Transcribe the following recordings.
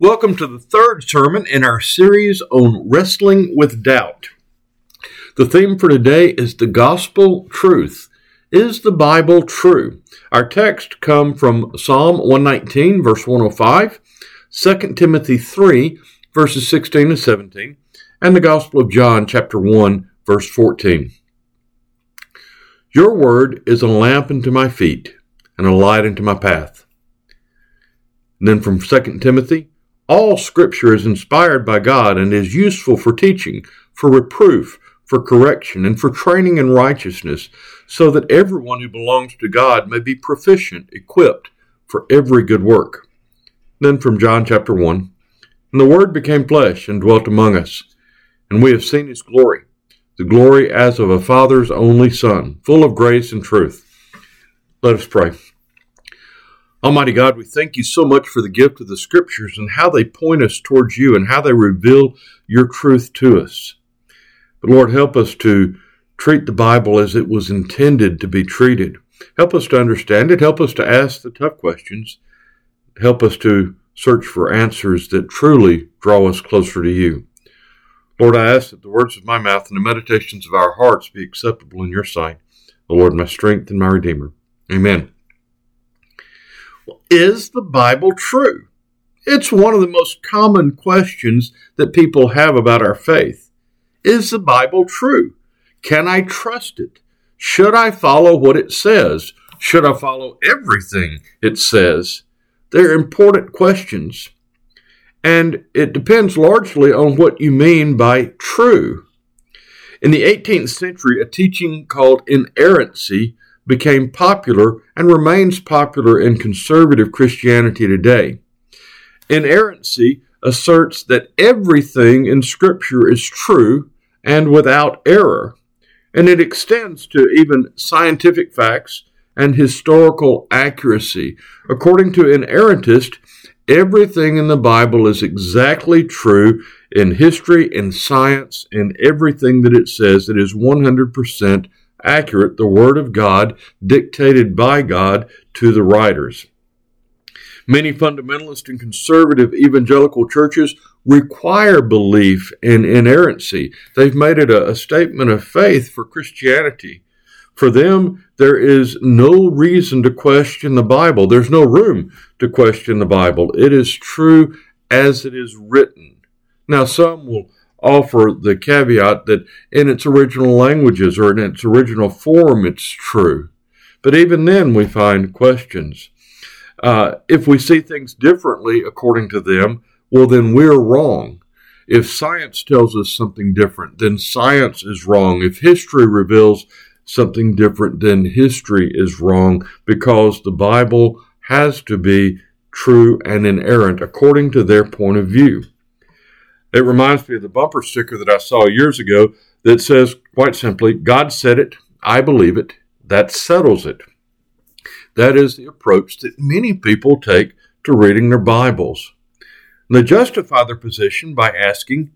Welcome to the third sermon in our series on wrestling with doubt. The theme for today is the gospel truth. Is the Bible true? Our text come from Psalm 119 verse 105, 2 Timothy 3 verses 16 and 17, and the Gospel of John chapter 1 verse 14. Your word is a lamp unto my feet and a light unto my path. And then from 2 Timothy all scripture is inspired by God and is useful for teaching, for reproof, for correction, and for training in righteousness, so that everyone who belongs to God may be proficient, equipped for every good work. Then from John chapter 1 And the Word became flesh and dwelt among us, and we have seen his glory, the glory as of a Father's only Son, full of grace and truth. Let us pray. Almighty God, we thank you so much for the gift of the Scriptures and how they point us towards you and how they reveal your truth to us. But Lord, help us to treat the Bible as it was intended to be treated. Help us to understand it. Help us to ask the tough questions. Help us to search for answers that truly draw us closer to you. Lord, I ask that the words of my mouth and the meditations of our hearts be acceptable in your sight. O Lord, my strength and my Redeemer. Amen. Is the Bible true? It's one of the most common questions that people have about our faith. Is the Bible true? Can I trust it? Should I follow what it says? Should I follow everything it says? They're important questions. And it depends largely on what you mean by true. In the 18th century, a teaching called inerrancy became popular and remains popular in conservative Christianity today. Inerrancy asserts that everything in Scripture is true and without error, and it extends to even scientific facts and historical accuracy. According to inerrantist, everything in the Bible is exactly true in history, in science, in everything that it says. It is 100% accurate, the Word of God dictated by God to the writers. Many fundamentalist and conservative evangelical churches require belief in inerrancy. They've made it a, a, statement of faith for Christianity. For them, there is no reason to question the Bible. There's no room to question the Bible. It is true as it is written. Now, some will offer the caveat that in its original languages or in its original form it's true. But even then, we find questions. Uh, if we see things differently according to them, well, then we're wrong. If science tells us something different, then science is wrong. If history reveals something different, then history is wrong because the Bible has to be true and inerrant according to their point of view. It reminds me of the bumper sticker that I saw years ago that says, quite simply, God said it, I believe it, that settles it. That is the approach that many people take to reading their Bibles. And they justify their position by asking,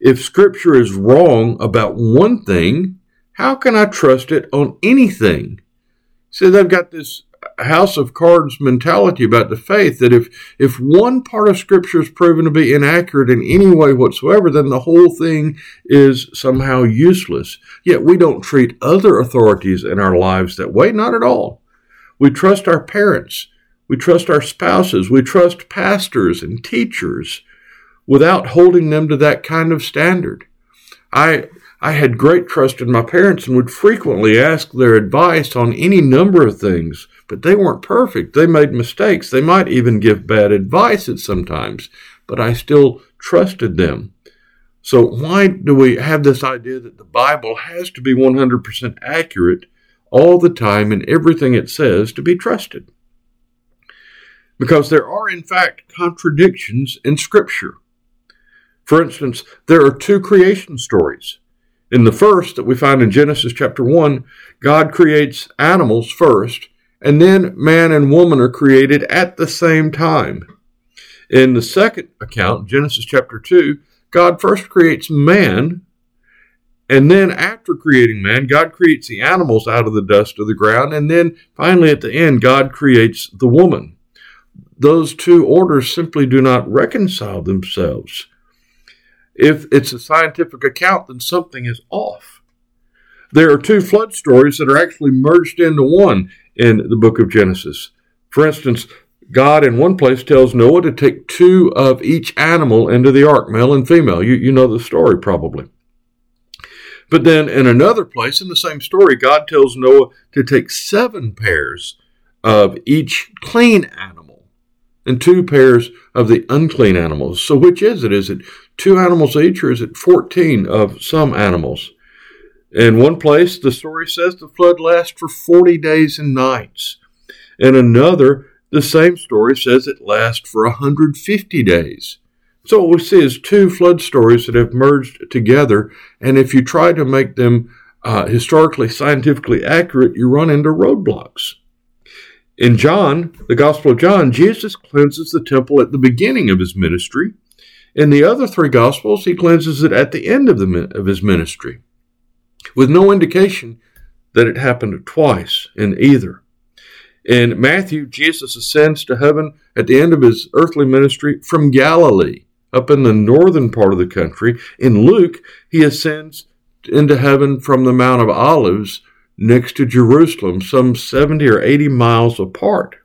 if Scripture is wrong about one thing, how can I trust it on anything? See, they've got this house of cards mentality about the faith that if if one part of scripture is proven to be inaccurate in any way whatsoever then the whole thing is somehow useless. Yet we don't treat other authorities in our lives that way not at all. We trust our parents. We trust our spouses. We trust pastors and teachers without holding them to that kind of standard. I I had great trust in my parents and would frequently ask their advice on any number of things, but they weren't perfect. They made mistakes. They might even give bad advice at sometimes, but I still trusted them. So why do we have this idea that the Bible has to be 100% accurate all the time in everything it says to be trusted? Because there are, in fact, contradictions in Scripture. For instance, there are two creation stories. In the first that we find in Genesis chapter 1, God creates animals first, and then man and woman are created at the same time. In the second account, Genesis chapter 2, God first creates man, and then after creating man, God creates the animals out of the dust of the ground, and then finally at the end, God creates the woman. those two orders simply do not reconcile themselves. If it's a scientific account, then something is off. There are two flood stories that are actually merged into one in the book of Genesis. For instance, God in one place tells Noah to take two of each animal into the ark, male and female. You, you know the story probably. But then in another place in the same story, God tells Noah to take seven pairs of each clean animal and two pairs of the unclean animals. So which is it? Is it two animals each or is it 14 of some animals? In one place, the story says the flood lasts for 40 days and nights. In another, the same story says it lasts for 150 days. So what we see is two flood stories that have merged together, and if you try to make them uh, historically, scientifically accurate, you run into roadblocks. In John, the Gospel of John, Jesus cleanses the temple at the beginning of his ministry. In the other three Gospels, he cleanses it at the end of, the, of his ministry, with no indication that it happened twice in either. In Matthew, Jesus ascends to heaven at the end of his earthly ministry from Galilee up in the northern part of the country. In Luke, he ascends into heaven from the Mount of Olives next to Jerusalem, some 70 or 80 miles apart.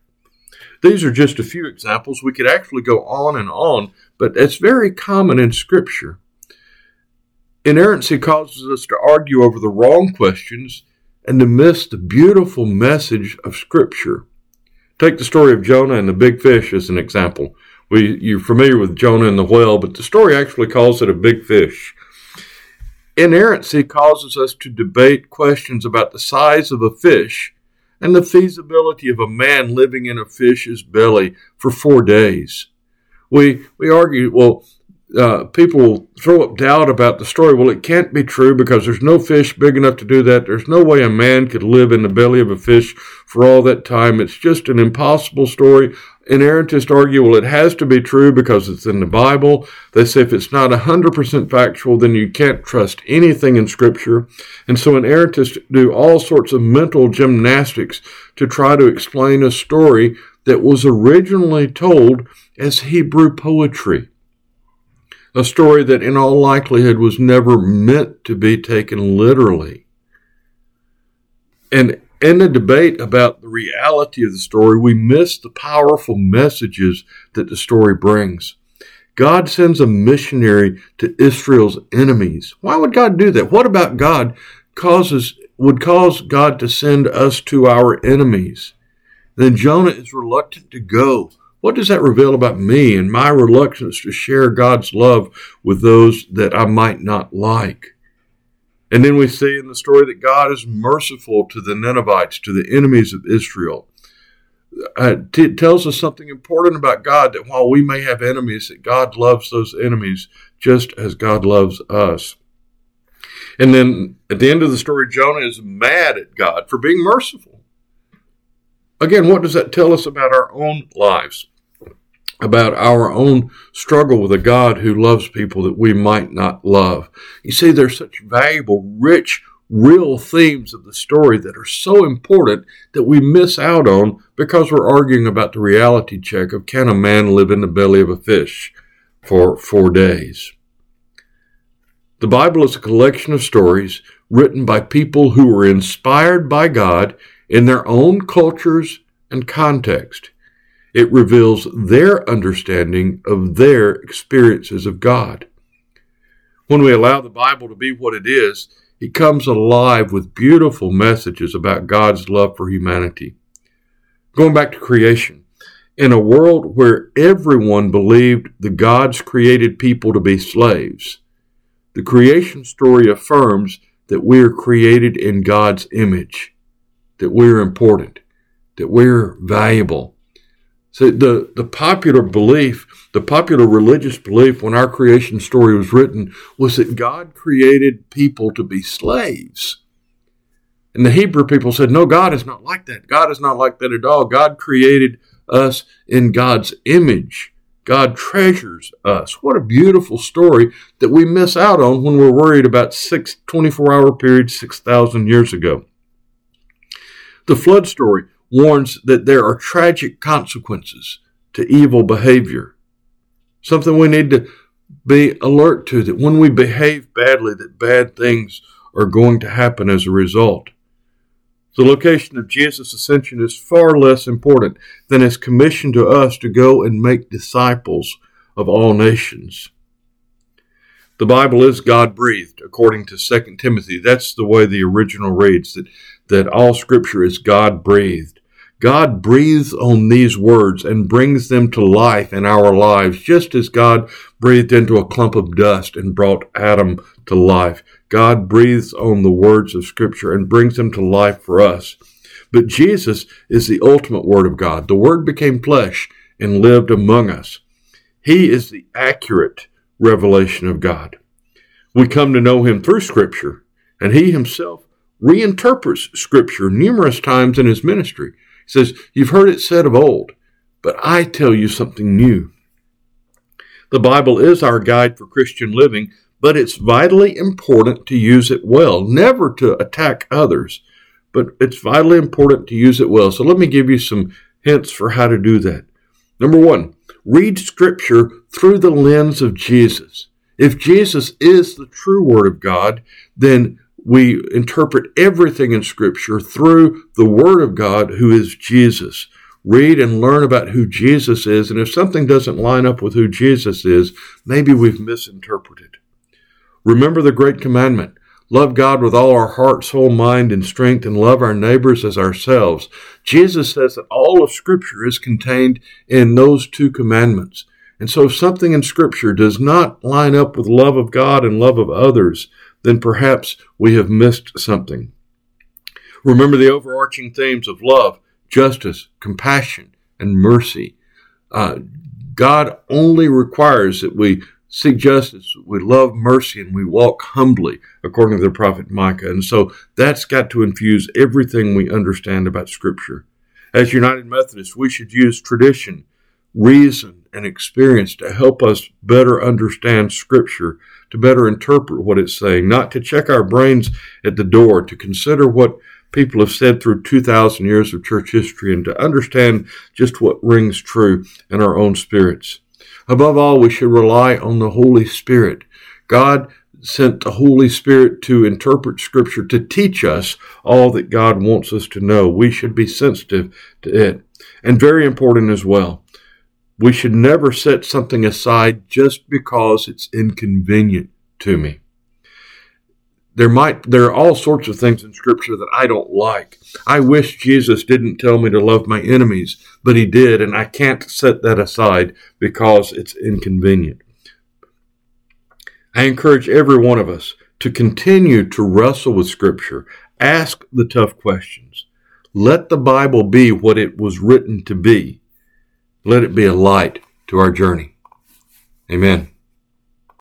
These are just a few examples. We could actually go on and on, but it's very common in Scripture. Inerrancy causes us to argue over the wrong questions and to miss the beautiful message of Scripture. Take the story of Jonah and the big fish as an example. We, you're familiar with Jonah and the whale, but the story actually calls it a big fish. Inerrancy causes us to debate questions about the size of a fish and the feasibility of a man living in a fish's belly for four days. We, we argue, well, uh, people throw up doubt about the story. Well, it can't be true because there's no fish big enough to do that. There's no way a man could live in the belly of a fish for all that time. It's just an impossible story. Inerrantists argue, well, it has to be true because it's in the Bible. They say if it's not 100% factual, then you can't trust anything in Scripture. And so inerrantists do all sorts of mental gymnastics to try to explain a story that was originally told as Hebrew poetry a story that in all likelihood was never meant to be taken literally. And in the debate about the reality of the story, we miss the powerful messages that the story brings. God sends a missionary to Israel's enemies. Why would God do that? What about God causes would cause God to send us to our enemies? Then Jonah is reluctant to go what does that reveal about me and my reluctance to share God's love with those that I might not like? And then we see in the story that God is merciful to the Ninevites, to the enemies of Israel. Uh, it tells us something important about God that while we may have enemies, that God loves those enemies just as God loves us. And then at the end of the story, Jonah is mad at God for being merciful. Again, what does that tell us about our own lives? about our own struggle with a God who loves people that we might not love. You see, there's such valuable, rich, real themes of the story that are so important that we miss out on because we're arguing about the reality check of can a man live in the belly of a fish for four days. The Bible is a collection of stories written by people who were inspired by God in their own cultures and context. It reveals their understanding of their experiences of God. When we allow the Bible to be what it is, it comes alive with beautiful messages about God's love for humanity. Going back to creation, in a world where everyone believed the gods created people to be slaves, the creation story affirms that we are created in God's image, that we're important, that we're valuable, so the, the popular belief, the popular religious belief when our creation story was written was that God created people to be slaves. And the Hebrew people said, no, God is not like that. God is not like that at all. God created us in God's image. God treasures us. What a beautiful story that we miss out on when we're worried about six 24 hour periods 6,000 years ago. The flood story warns that there are tragic consequences to evil behavior. Something we need to be alert to that when we behave badly, that bad things are going to happen as a result. The location of Jesus' ascension is far less important than his commission to us to go and make disciples of all nations. The Bible is God breathed, according to 2 Timothy. That's the way the original reads, that, that all scripture is God breathed. God breathes on these words and brings them to life in our lives, just as God breathed into a clump of dust and brought Adam to life. God breathes on the words of Scripture and brings them to life for us. But Jesus is the ultimate Word of God. The Word became flesh and lived among us. He is the accurate revelation of God. We come to know Him through Scripture, and He Himself reinterprets Scripture numerous times in His ministry He says, You've heard it said of old, but I tell you something new. The Bible is our guide for Christian living, but it's vitally important to use it well, never to attack others, but it's vitally important to use it well. So let me give you some hints for how to do that. Number one, read Scripture through the lens of Jesus. If Jesus is the true Word of God, then we interpret everything in Scripture through the Word of God, who is Jesus. Read and learn about who Jesus is, and if something doesn't line up with who Jesus is, maybe we've misinterpreted. Remember the great commandment love God with all our heart, soul, mind, and strength, and love our neighbors as ourselves. Jesus says that all of Scripture is contained in those two commandments. And so if something in Scripture does not line up with love of God and love of others, then perhaps we have missed something. Remember the overarching themes of love, justice, compassion, and mercy. Uh, God only requires that we seek justice, we love mercy, and we walk humbly, according to the prophet Micah. And so that's got to infuse everything we understand about Scripture. As United Methodists, we should use tradition, reason, and experience to help us better understand Scripture to better interpret what it's saying, not to check our brains at the door, to consider what people have said through 2,000 years of church history, and to understand just what rings true in our own spirits. Above all, we should rely on the Holy Spirit. God sent the Holy Spirit to interpret Scripture, to teach us all that God wants us to know. We should be sensitive to it. And very important as well, we should never set something aside just because it's inconvenient to me. There might there are all sorts of things in scripture that I don't like. I wish Jesus didn't tell me to love my enemies, but he did and I can't set that aside because it's inconvenient. I encourage every one of us to continue to wrestle with scripture, ask the tough questions. Let the Bible be what it was written to be let it be a light to our journey. Amen.